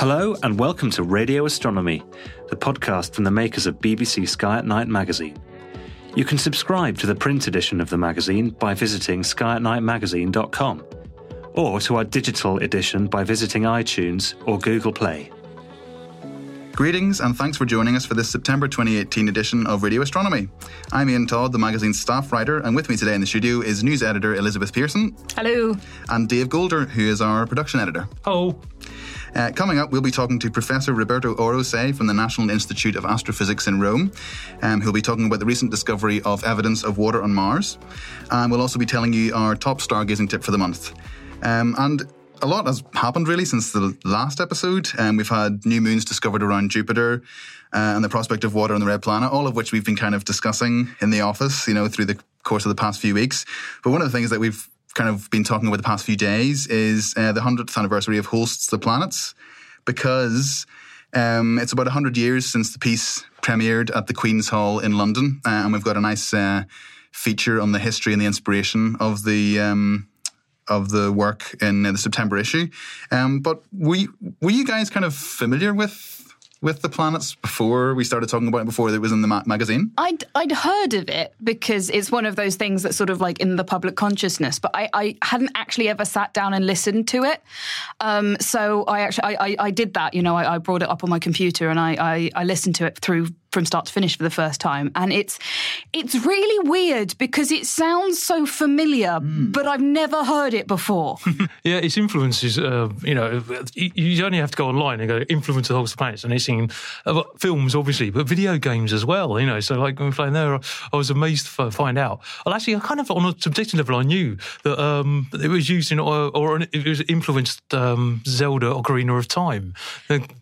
Hello, and welcome to Radio Astronomy, the podcast from the makers of BBC Sky at Night magazine. You can subscribe to the print edition of the magazine by visiting skyatnightmagazine.com, or to our digital edition by visiting iTunes or Google Play. Greetings and thanks for joining us for this September 2018 edition of Radio Astronomy. I'm Ian Todd, the magazine's staff writer, and with me today in the studio is news editor Elizabeth Pearson. Hello. And Dave Golder, who is our production editor. Oh. Uh, coming up, we'll be talking to Professor Roberto Orosei from the National Institute of Astrophysics in Rome. Um, he'll be talking about the recent discovery of evidence of water on Mars. And we'll also be telling you our top stargazing tip for the month. Um, and a lot has happened really since the last episode. Um, we've had new moons discovered around Jupiter uh, and the prospect of water on the red planet, all of which we've been kind of discussing in the office, you know, through the course of the past few weeks. But one of the things that we've kind of been talking about the past few days is uh, the 100th anniversary of Holst's The Planets, because um, it's about 100 years since the piece premiered at the Queen's Hall in London. Uh, and we've got a nice uh, feature on the history and the inspiration of the. Um, of the work in the September issue, um, but were you, were you guys kind of familiar with with the planets before we started talking about it before it was in the ma- magazine? I'd I'd heard of it because it's one of those things that's sort of like in the public consciousness, but I, I hadn't actually ever sat down and listened to it. Um, so I actually I, I, I, did that. You know, I, I, brought it up on my computer and I, I, I listened to it through from start to finish for the first time. And it's it's really weird because it sounds so familiar mm. but I've never heard it before. Yeah its influences uh, you know you only have to go online and go influence of the planets and it's in uh, films obviously but video games as well you know so like when playing there I was amazed to find out. Well actually I kind of on a subjective level I knew that um, it was used in or, or it was influenced um, Zelda Ocarina of Time. I knew that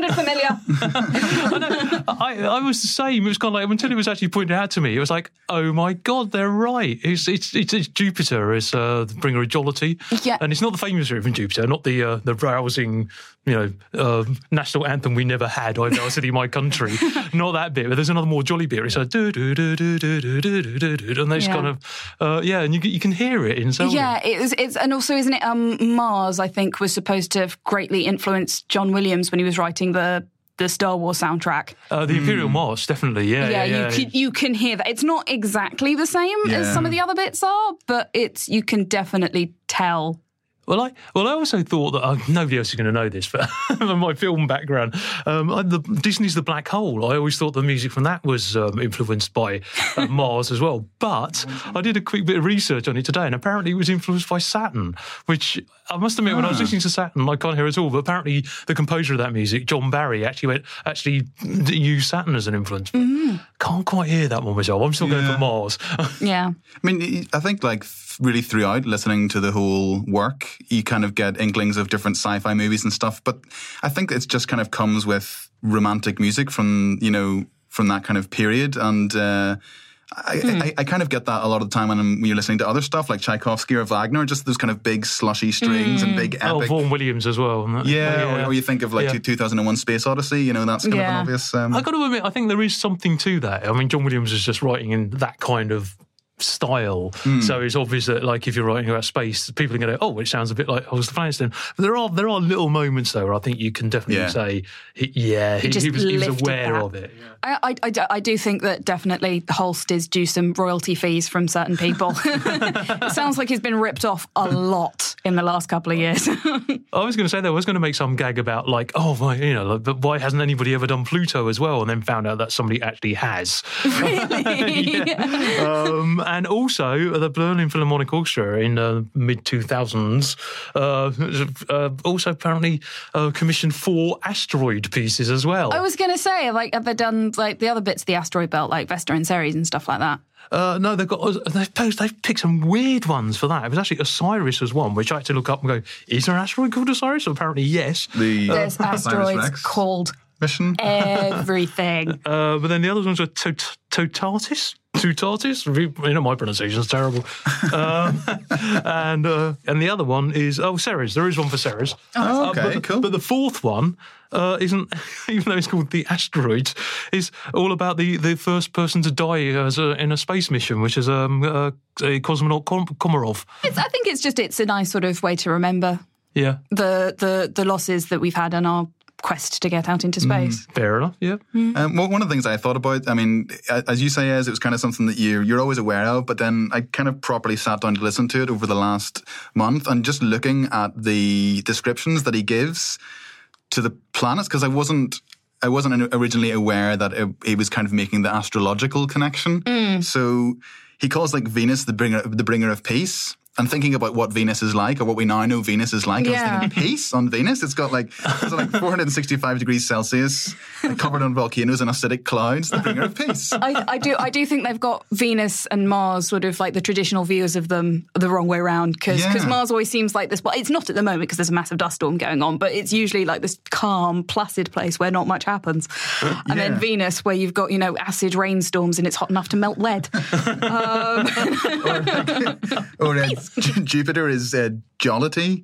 sounded familiar. I, I, was the same. It was kind of like until it was actually pointed out to me, it was like, oh my god, they're right. It's it's it's, it's Jupiter as uh, the bringer of jollity. Yeah, and it's not the famous river in Jupiter, not the uh, the rousing, you know, uh, national anthem we never had. I vow to thee, my country. not that bit, but there's another more jolly bit. It's like do do do do do do do do do, and they just kind of uh, yeah, and you you can hear it in Zelda. Yeah, it's it's and also isn't it um Mars? I think was supposed to have greatly influenced John Williams when he was writing the the Star Wars soundtrack. Uh, the Imperial mm. March, definitely, yeah. Yeah, yeah, yeah. You, can, you can hear that. It's not exactly the same yeah. as some of the other bits are, but it's you can definitely tell well, I well, I also thought that uh, nobody else is going to know this, but my film background, um, the, Disney's The Black Hole. I always thought the music from that was um, influenced by uh, Mars as well. But I did a quick bit of research on it today, and apparently it was influenced by Saturn. Which I must admit, when I was ah. listening to Saturn, I can't hear it at all. But apparently, the composer of that music, John Barry, actually went actually used Saturn as an influence. Mm-hmm. Can't quite hear that one myself. I'm still yeah. going for Mars. yeah, I mean, I think like really throughout listening to the whole work, you kind of get inklings of different sci-fi movies and stuff. But I think it just kind of comes with romantic music from you know from that kind of period and. Uh, I, hmm. I, I, kind of get that a lot of the time when, when, you're listening to other stuff like Tchaikovsky or Wagner, just those kind of big slushy strings and big hmm. epic. Oh, Vaughan Williams as well. Yeah, yeah. Or, or, you think of like yeah. 2001 Space Odyssey, you know, that's kind yeah. of an obvious. Um... I got to admit, I think there is something to that. I mean, John Williams is just writing in that kind of style. Mm. So it's obvious that, like, if you're writing about space, people are going to, go, oh, it sounds a bit like Holst the Planets. But there are there are little moments though where I think you can definitely yeah. say, yeah, he, he, was, he was, aware that. of it. Yeah. I, I, I, do think that definitely Holst is due some royalty fees from certain people. it sounds like he's been ripped off a lot in the last couple of years. I was going to say that I was going to make some gag about like, oh, why, you know, but why hasn't anybody ever done Pluto as well? And then found out that somebody actually has. Really? um, and also the Berlin Philharmonic Orchestra in the uh, mid 2000s uh, uh, also apparently uh, commissioned four asteroid pieces as well. I was going to say, like, have they done like the other bits of the asteroid belt, like Vesta and Ceres and stuff like that? Uh, no, they've got they've, posed, they've picked some weird ones for that. It was actually Osiris as one, which I had to look up and go, is there an asteroid called Osiris? So apparently, yes. The, uh, There's asteroids called mission. Everything. uh, but then the other ones were Totatis. Toutatis. You know my pronunciation's terrible. um, and uh, and the other one is oh Ceres. There is one for Ceres. Oh, okay, uh, but, cool. But the fourth one uh, isn't, even though it's called the asteroids, is all about the, the first person to die as a, in a space mission, which is um, uh, a cosmonaut Komarov. It's, I think it's just it's a nice sort of way to remember Yeah, the the the losses that we've had on our quest to get out into mm, space. fair enough. Yeah. Mm. Um, well, one of the things I thought about, I mean, as you say, is it was kind of something that you you're always aware of, but then I kind of properly sat down to listen to it over the last month, and just looking at the descriptions that he gives to the planets, because I wasn't. I wasn't originally aware that it, he was kind of making the astrological connection. Mm. So he calls like Venus the bringer, the bringer of peace. And thinking about what Venus is like, or what we now know Venus is like, I was Yeah. thinking peace on Venus. It's got like it's like 465 degrees Celsius, covered on volcanoes and acidic clouds, the bringer of peace. I, I do I do think they've got Venus and Mars sort of like the traditional views of them the wrong way around because Yeah. Mars always seems like this well it's not at the moment because there's a massive dust storm going on but it's usually like this calm placid place where not much happens and then Venus where you've got you know acid rainstorms and it's hot enough to melt lead Or uh, J- Jupiter is uh, jollity.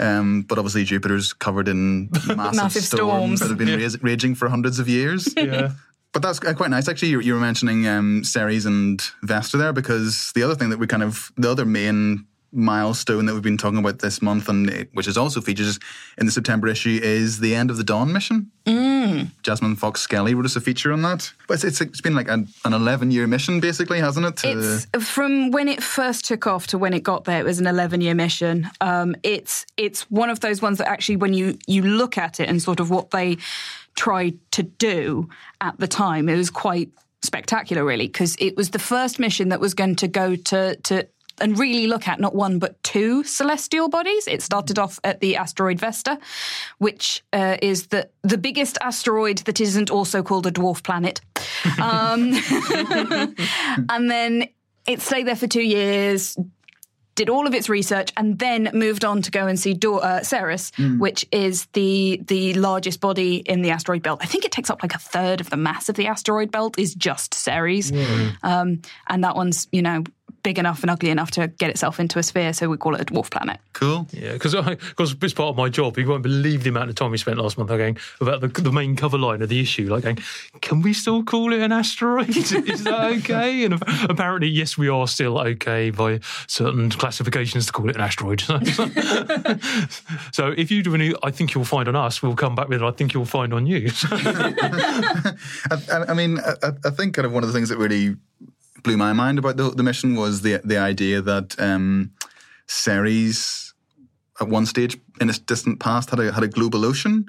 Um, but obviously Jupiter's covered in massive, Massive storms, storms. that have been rais- raging for hundreds of years. Yeah. But that's uh, quite nice. Actually, you, you were mentioning um, Ceres and Vesta there because the other thing that we kind of, the other main milestone that we've been talking about this month, and it, which is also features in the September issue, is the end of the Dawn mission. Mm. Jasmine Fox Skelly wrote us a feature on that. But it's, it's, it's been like an, an 11 year mission, basically, hasn't it? It's from when it first took off to when it got there. It was an eleven-year mission. Um, it's it's one of those ones that actually, when you you look at it and sort of what they tried to do at the time, it was quite spectacular, really, because it was the first mission that was going to go to to. And really look at not one but two celestial bodies. It started off at the asteroid Vesta, which uh, is the the biggest asteroid that isn't also called a dwarf planet. Um, and then it stayed there for two years, did all of its research, and then moved on to go and see Do- uh, Ceres, which is the the largest body in the asteroid belt. I think it takes up like a third of the mass of the asteroid belt is just Ceres, um, and that one's you know big enough and ugly enough to get itself into a sphere, so we call it a dwarf planet. cool. Yeah, because because it's part of my job. You won't believe the amount of time we spent last month going about the, the main cover line of the issue. Like, going, can we still call it an asteroid? Is that okay? And apparently, yes, we are still okay by certain classifications to call it an asteroid. so, if you do any, I think you'll find on us. We'll come back with. I think you'll find on you. I, I- I mean, I, I think kind of one of the things that really blew my mind about the, the mission was the the idea that um, Ceres, at one stage in its distant past, had a had a global ocean.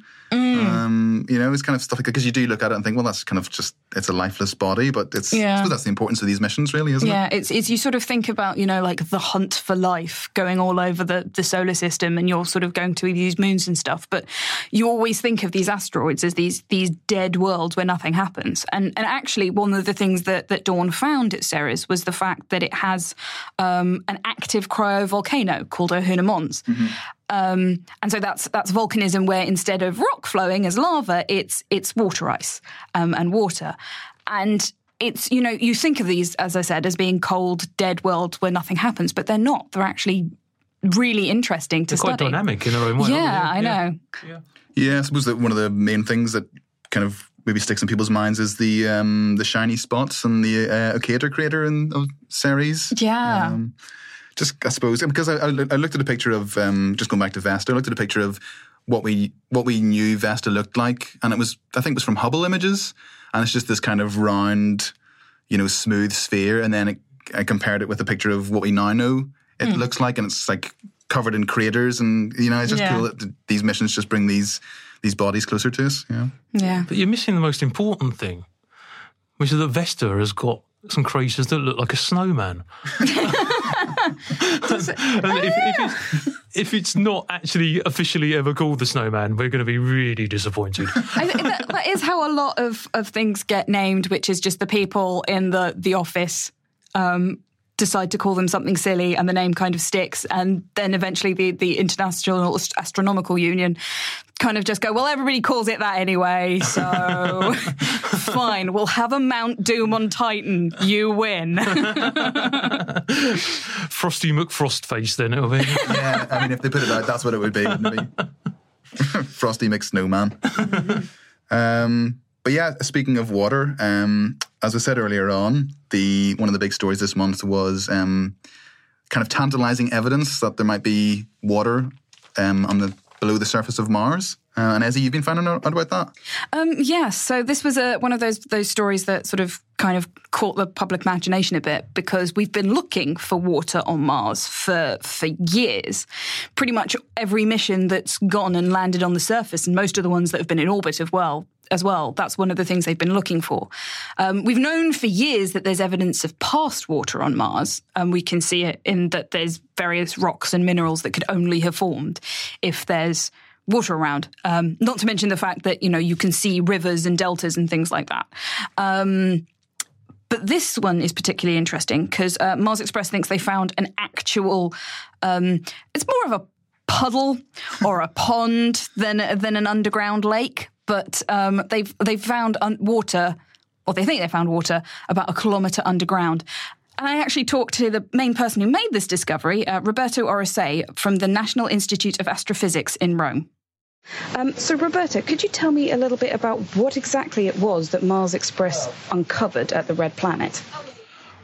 Um, you know, it's kind of stuff like because you do look at it and think, well, that's kind of just it's a lifeless body, but it's yeah. that's the importance of these missions, really, isn't it? Yeah, it's it's you sort of think about you know like the hunt for life going all over the the solar system, and you're sort of going to these moons and stuff. But you always think of these asteroids as these these dead worlds where nothing happens. And and actually, one of the things that that Dawn found at Ceres was the fact that it has um, an active cryovolcano called Ahuna Mons. Um, and so that's that's volcanism where instead of rock flowing as lava, it's it's water ice um, and water. And it's you know you think of these as I said as being cold dead worlds where nothing happens, but they're not. They're actually really interesting to Quite study. Quite dynamic in their own way. Yeah, aren't I know. Yeah, I suppose that one of the main things that kind of maybe sticks in people's minds is the um, the shiny spots and the uh, Occator crater in of Ceres. Yeah. Um, just I suppose because I, I I looked at a picture of um, just going back to Vesta. I looked at a picture of what we what we knew Vesta looked like, and it was I think it was from Hubble images, and it's just this kind of round, you know, smooth sphere, and then it, I compared it with a picture of what we now know it Hmm. looks like, and it's like covered in craters, and you know, it's just Yeah. cool that these missions just bring these these bodies closer to us. Yeah. yeah. But you're missing the most important thing, which is that Vesta has got some creatures that look like a snowman. And if, if, it's, if it's not actually officially ever called the snowman, we're going to be really disappointed. I think that, that is how a lot of, of things get named, which is just the people in the the office um, decide to call them something silly, and the name kind of sticks, and then eventually the the International Astronomical Union kind of just go, well, everybody calls it that anyway, so fine, we'll have a Mount Doom on Titan. You win. Frosty McFrostface, then it'll be. yeah, I mean, if they put it out, that's what it would be, wouldn't it be? Frosty mixed snowman. um, but yeah, speaking of water, um, as I said earlier on, the one of the big stories this month was um, kind of tantalizing evidence that there might be water um, on the below the surface of Mars. Uh, and Ezzy, you've been finding out about that? Um, yes. Yeah, so this was a, one of those those stories that sort of kind of caught the public imagination a bit because we've been looking for water on Mars for for years. Pretty much every mission that's gone and landed on the surface, and most of the ones that have been in orbit as well. As well, that's one of the things they've been looking for. Um, we've known for years that there's evidence of past water on Mars, and we can see it in that there's various rocks and minerals that could only have formed if there's water around. Um, not to mention the fact that you know you can see rivers and deltas and things like that. Um, but this one is particularly interesting because uh, Mars Express thinks they found an actual. Um, it's more of a puddle or a pond than than an underground lake, but um, they've they've found un- water, or they think they found water about a kilometre underground. And I actually talked to the main person who made this discovery, uh, Roberto Orosei from the National Institute of Astrophysics in Rome. Um, so, Roberto, could you tell me a little bit about what exactly it was that Mars Express uncovered at the Red Planet?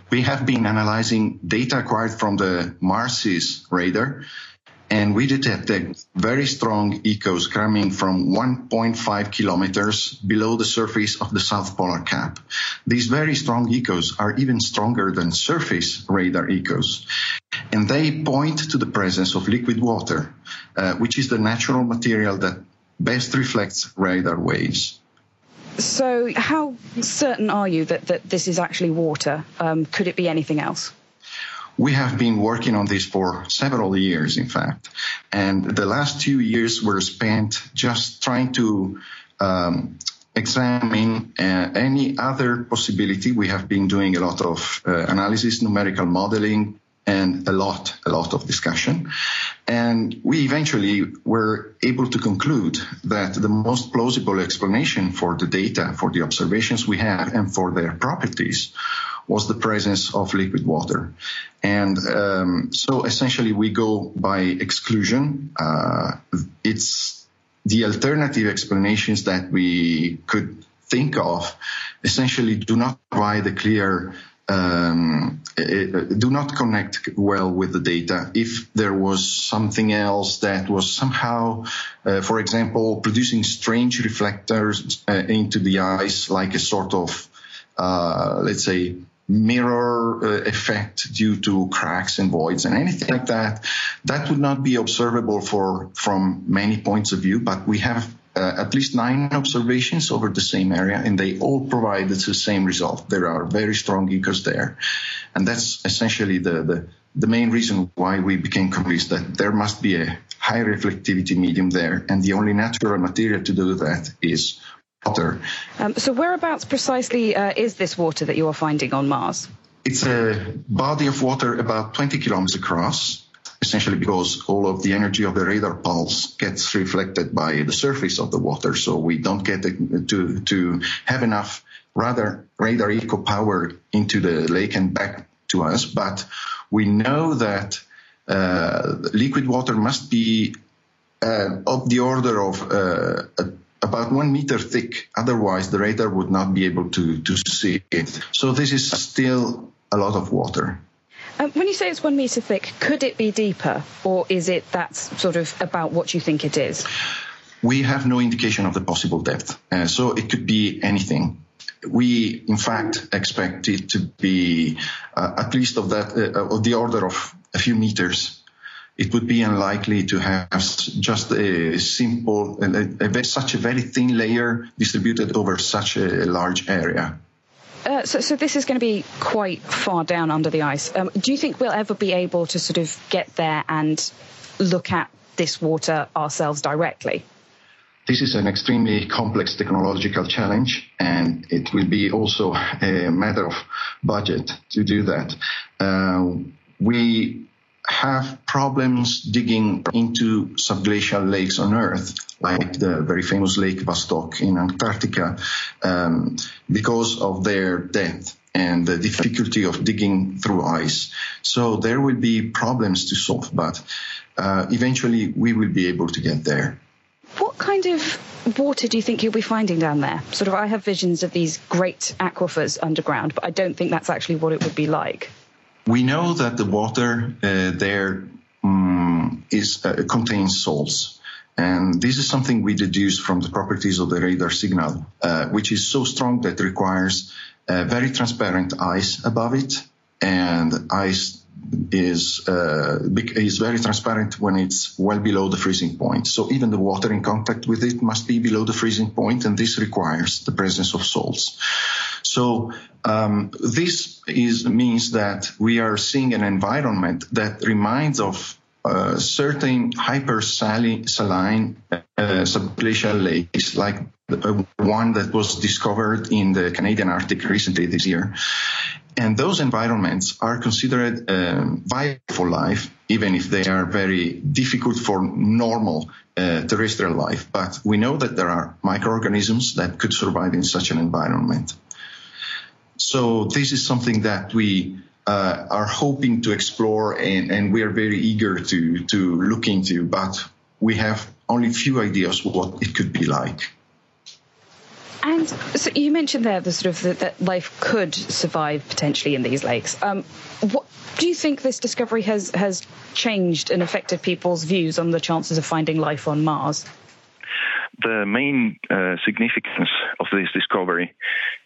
We have been analyzing data acquired from the MARSIS radar, and we detected very strong echoes coming from 1.5 kilometers below the surface of the South Polar Cap. These very strong echoes are even stronger than surface radar echoes and they point to the presence of liquid water, uh, which is the natural material that best reflects radar waves. So, how certain are you that, that this is actually water? Um, could it be anything else? We have been working on this for several years, in fact. And the last two years were spent just trying to um, examine uh, any other possibility. We have been doing a lot of uh, analysis, numerical modeling, and a lot, a lot of discussion. And we eventually were able to conclude that the most plausible explanation for the data, for the observations we have, and for their properties was the presence of liquid water. And um, so essentially we go by exclusion. Uh, it's the alternative explanations that we could think of essentially do not provide a clear um, do not connect well with the data. If there was something else that was somehow, uh, for example, producing strange reflectors uh, into the ice, like a sort of, uh, let's say, mirror uh, effect due to cracks and voids and anything like that, that would not be observable for from many points of view. But we have uh, at least nine observations over the same area, and they all provided the same result. There are very strong echoes there, and that's essentially the, the the main reason why we became convinced that there must be a high reflectivity medium there, and the only natural material to do that is water. Um, so, whereabouts precisely uh, is this water that you are finding on Mars? It's a body of water about 20 kilometers across essentially because all of the energy of the radar pulse gets reflected by the surface of the water. So we don't get to, to have enough rather radar echo power into the lake and back to us. But we know that uh, liquid water must be uh, of the order of uh, about one meter thick. Otherwise, the radar would not be able to, to see it. So this is still a lot of water. Um, when you say it's one metre thick, could it be deeper, or is it that's sort of about what you think it is? We have no indication of the possible depth, uh, so it could be anything. We, in fact, expect it to be uh, at least of that uh, of the order of a few meters. It would be unlikely to have just a simple, a, a, such a very thin layer distributed over such a large area. Uh, so, so, this is going to be quite far down under the ice. Um, do you think we'll ever be able to sort of get there and look at this water ourselves directly? This is an extremely complex technological challenge, and it will be also a matter of budget to do that. Uh, we have problems digging into subglacial lakes on Earth, like the very famous Lake Vostok in Antarctica, um, because of their depth and the difficulty of digging through ice. So there will be problems to solve, but uh, eventually we will be able to get there. What kind of water do you think you'll be finding down there? Sort of, I have visions of these great aquifers underground, but I don't think that's actually what it would be like we know that the water uh, there um, is uh, contains salts. And this is something we deduce from the properties of the radar signal, uh, which is so strong that requires very transparent ice above it and ice is uh, is very transparent when it's well below the freezing point. So even the water in contact with it must be below the freezing point, and this requires the presence of salts. So um, this is means that we are seeing an environment that reminds of uh, certain hypersaline uh, subglacial lakes, like the one that was discovered in the Canadian Arctic recently this year. And those environments are considered um, viable for life, even if they are very difficult for normal uh, terrestrial life. But we know that there are microorganisms that could survive in such an environment. So this is something that we uh, are hoping to explore and, and we are very eager to, to look into, but we have only few ideas what it could be like. And so you mentioned there the sort of the, that life could survive potentially in these lakes. Um, what do you think this discovery has has changed and affected people's views on the chances of finding life on Mars? The main uh, significance of this discovery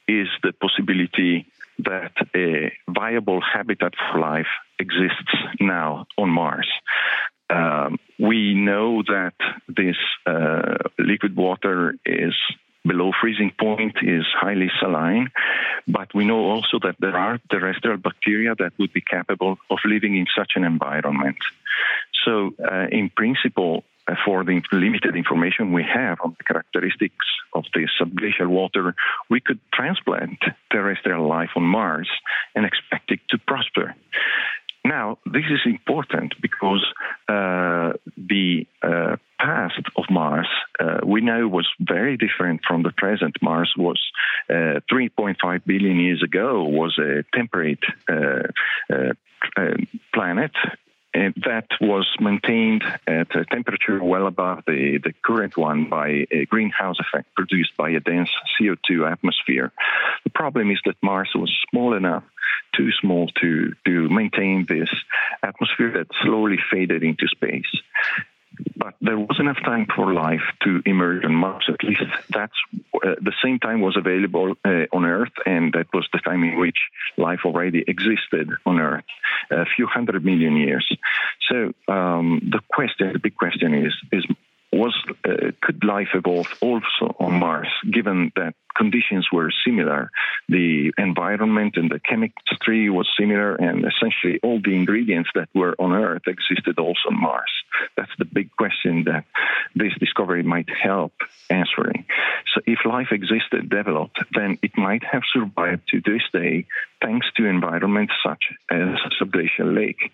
is the possibility that a viable habitat for life exists now on Mars. Um, we know that this uh, liquid water is below freezing point is highly saline, but we know also that there are terrestrial bacteria that would be capable of living in such an environment. So, uh, in principle, for the limited information we have on the characteristics of the subglacial water, we could transplant terrestrial life on Mars and expect it to prosper. Now, this is important because uh, the uh, past of Mars uh, we know was very different from the present. Mars was uh, 3.5 billion years ago was a temperate uh, uh, planet that was maintained at a temperature well above the, the current one by a greenhouse effect produced by a dense CO2 atmosphere. The problem is that Mars was small enough, too small to, to maintain this atmosphere that slowly faded into space but there was enough time for life to emerge on Mars. At least that's uh, the same time was available uh, on Earth, and that was the time in which life already existed on Earth, a few hundred million years. So um, the question, the big question is, is was uh, could life evolve also on Mars, given that conditions were similar, the environment and the chemistry was similar, and essentially all the ingredients that were on Earth existed also on Mars. That's the big question that this discovery might help answering. So, if life existed, developed, then it might have survived to this day thanks to environments such as subglacial lake,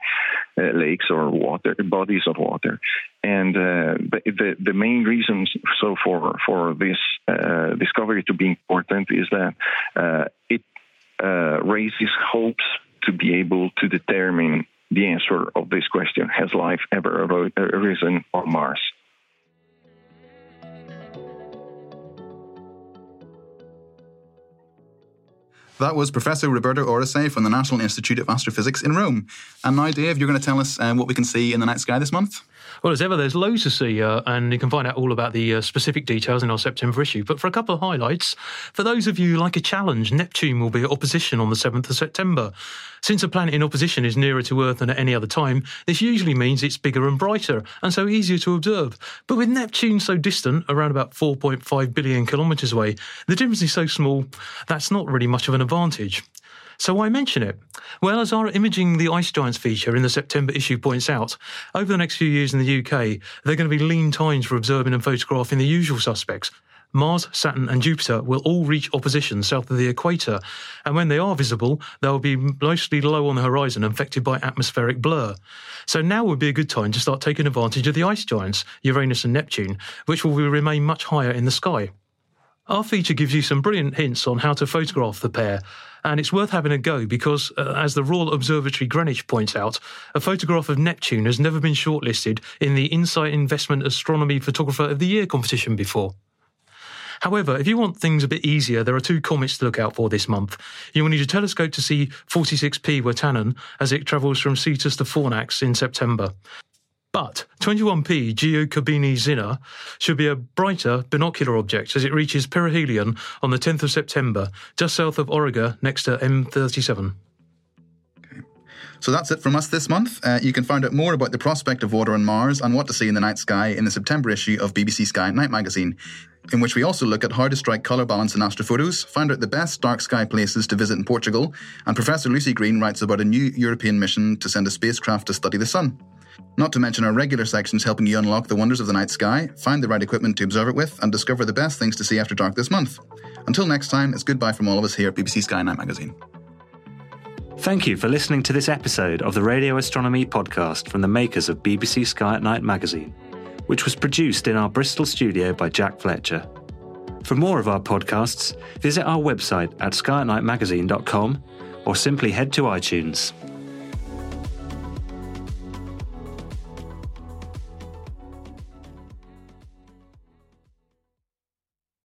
uh, lakes or water bodies of water. And uh, the, the main reasons so for for this uh, discovery to be important is that uh, it uh, raises hopes to be able to determine the answer of this question: Has life ever arisen on Mars? That was Professor Roberto Orosei from the National Institute of Astrophysics in Rome. And now, Dave, you're going to tell us um, what we can see in the night sky this month? Well, as ever, there's loads to see, uh, and you can find out all about the uh, specific details in our September issue. But for a couple of highlights, for those of you who like a challenge, Neptune will be at opposition on the 7th of September. Since a planet in opposition is nearer to Earth than at any other time, this usually means it's bigger and brighter, and so easier to observe. But with Neptune so distant, around about 4.5 billion kilometres away, the difference is so small, that's not really much of an advantage. So why mention it? Well, as our Imaging the Ice Giants feature in the September issue points out, over the next few years in the UK, there are going to be lean times for observing and photographing the usual suspects. Mars, Saturn, and Jupiter will all reach opposition south of the equator, and when they are visible, they'll be mostly low on the horizon, affected by atmospheric blur. So now would be a good time to start taking advantage of the ice giants, Uranus and Neptune, which will remain much higher in the sky. Our feature gives you some brilliant hints on how to photograph the pair, and it's worth having a go because, uh, as the Royal Observatory Greenwich points out, a photograph of Neptune has never been shortlisted in the Insight Investment Astronomy Photographer of the Year competition before. However, if you want things a bit easier, there are two comets to look out for this month. You will need a telescope to see 46P Wirtanen as it travels from Cetus to Fornax in September. But 21P Giacobini Zinner should be a brighter binocular object as it reaches perihelion on the 10th of September, just south of Auriga, next to M37. So that's it from us this month. Uh, you can find out more about the prospect of water on Mars and what to see in the night sky in the September issue of BBC Sky Night magazine, in which we also look at how to strike colour balance in astrophotos, find out the best dark sky places to visit in Portugal, and Professor Lucy Green writes about a new European mission to send a spacecraft to study the Sun. Not to mention our regular sections helping you unlock the wonders of the night sky, find the right equipment to observe it with, and discover the best things to see after dark this month. Until next time, it's goodbye from all of us here at BBC Sky Night Magazine. Thank you for listening to this episode of the Radio Astronomy podcast from the makers of BBC Sky at Night magazine, which was produced in our Bristol studio by Jack Fletcher. For more of our podcasts, visit our website at skyatnightmagazine.com or simply head to iTunes.